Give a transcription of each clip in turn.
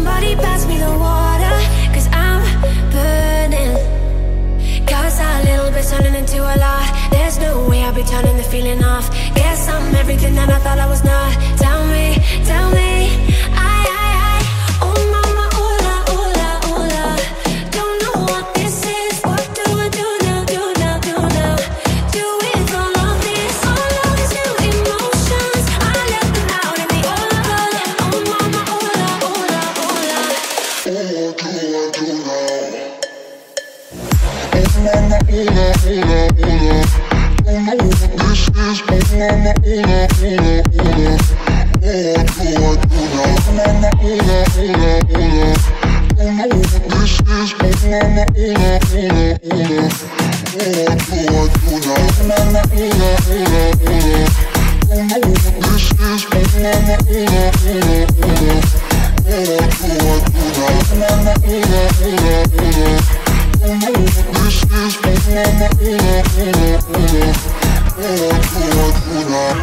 Somebody pass me the water, cause I'm burning. Cause a little bit's turning into a lot. There's no way I'll be turning the feeling off. Guess I'm everything that I thought I was not. Tell me, tell me. This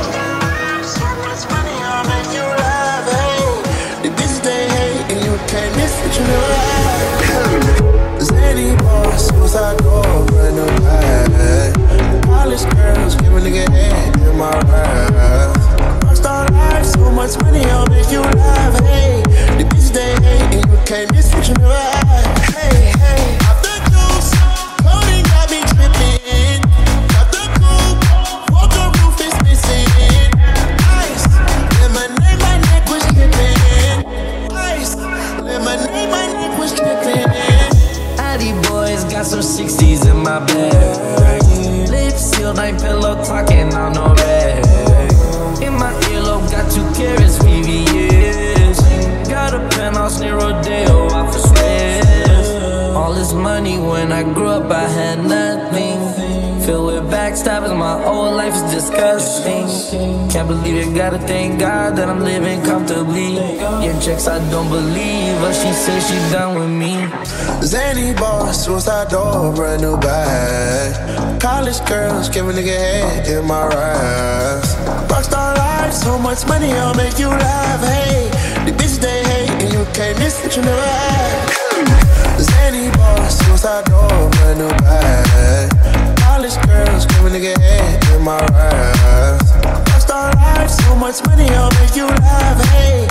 is in my ride. I grew up, I had nothing. Filled with backstabbing, my whole life is disgusting. Can't believe it, gotta thank God that I'm living comfortably. Your checks, I don't believe her. She says she done with me. Zany boss, suicide door, brand new bag. College girls, give a nigga head in my raps. Rockstar life, so much money, I'll make you laugh. Hey, the bitches they hate, and you can't miss what you never had. Zany any boss since I brand new bag? College girls screaming to get head in my raps. Rockstar life, so much money, I'll make you laugh. Hey.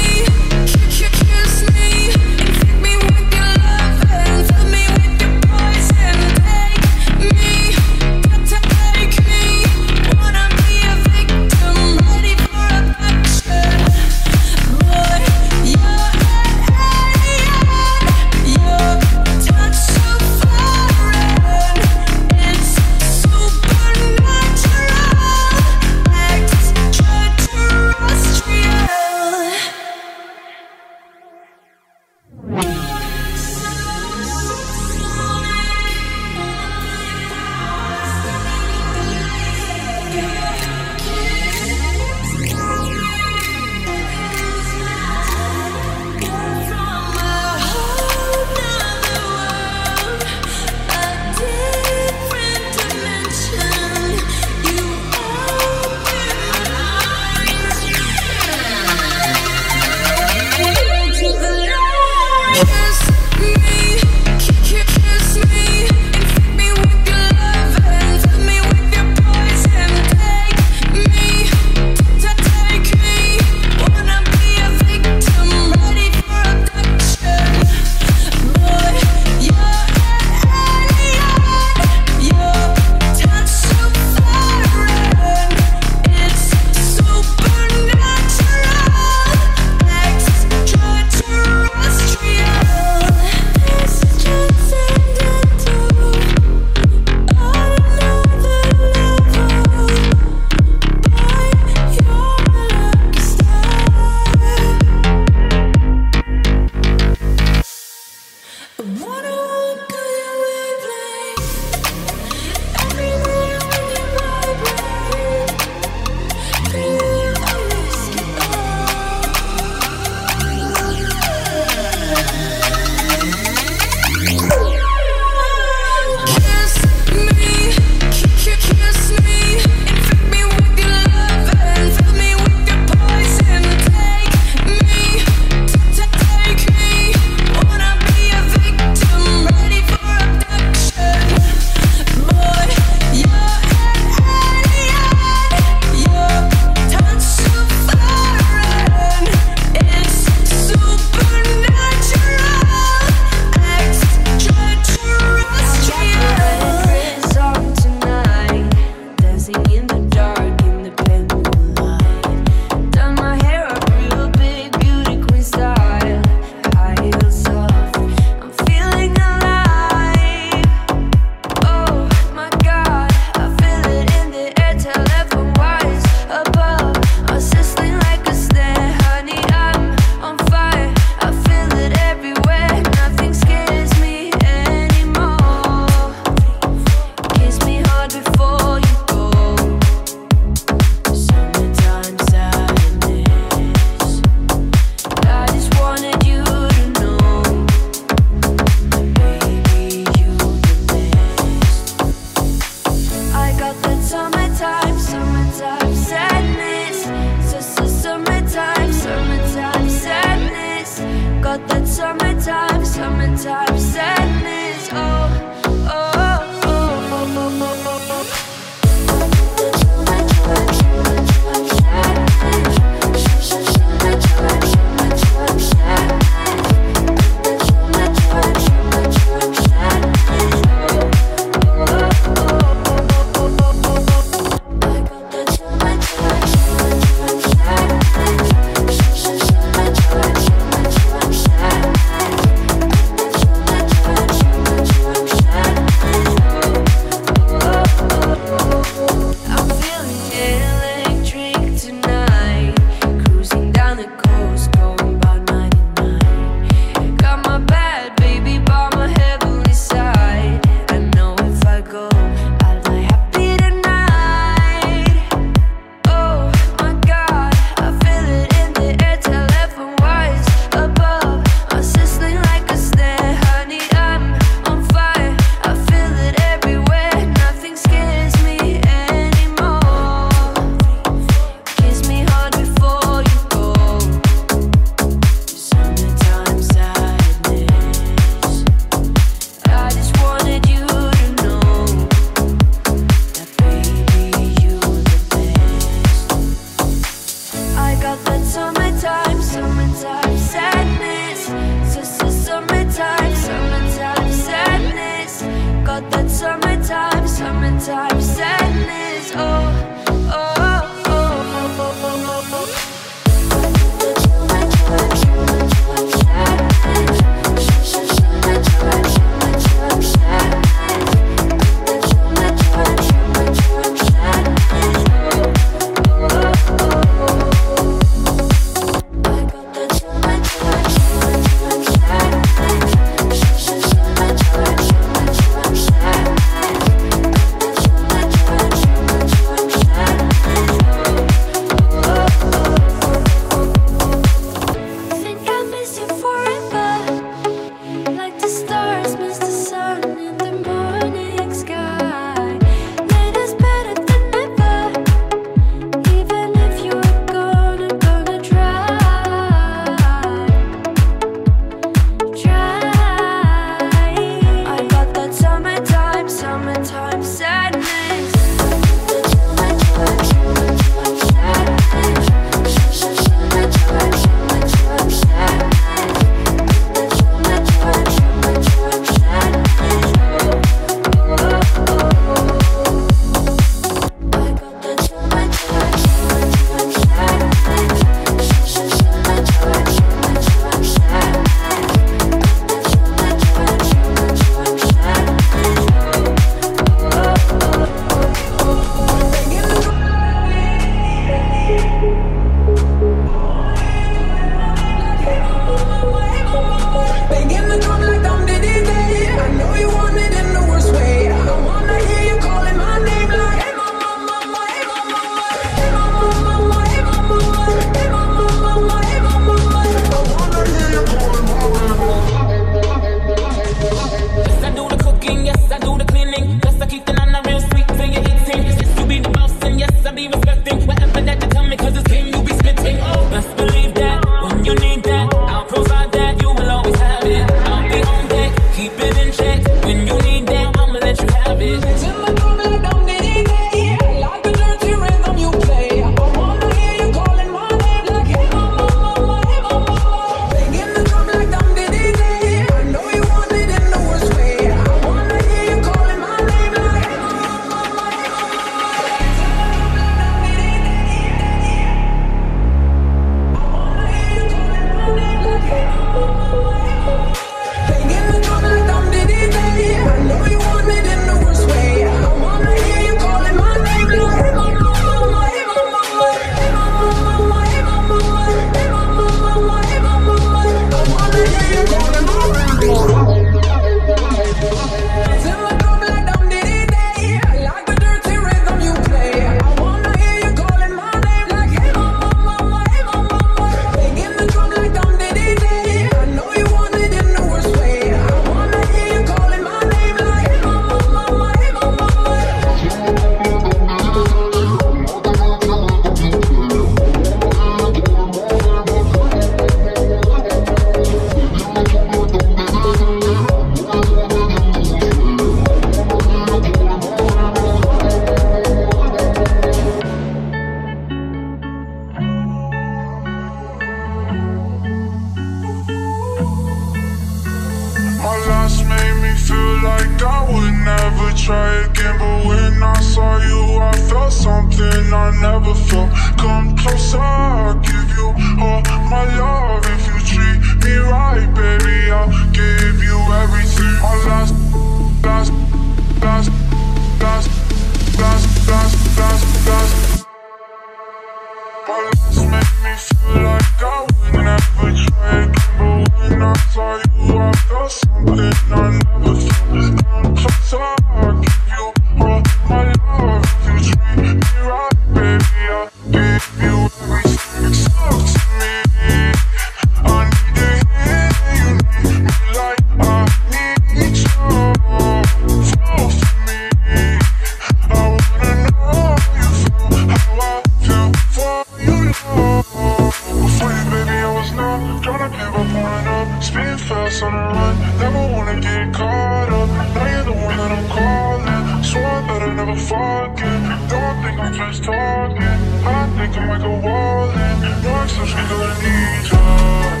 Speed fast on the run, never wanna get caught up. Now you're the one that I'm calling. So I never fucking. Don't think I'm just talking. I think I'm like a wall in. No exception, gonna need you.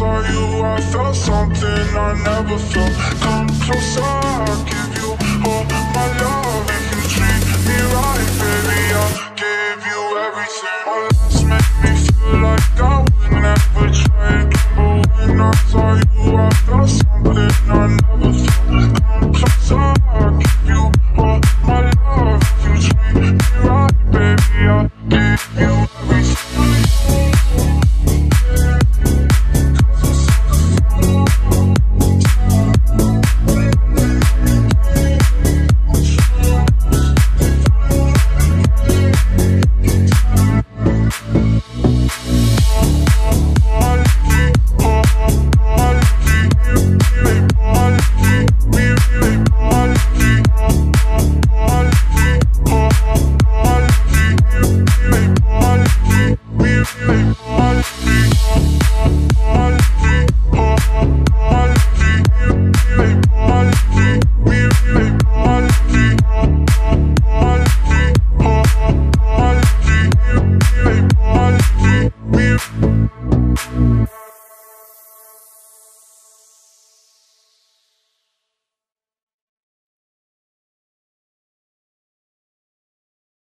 saw you, I felt something I never felt. Come closer, I'll give you all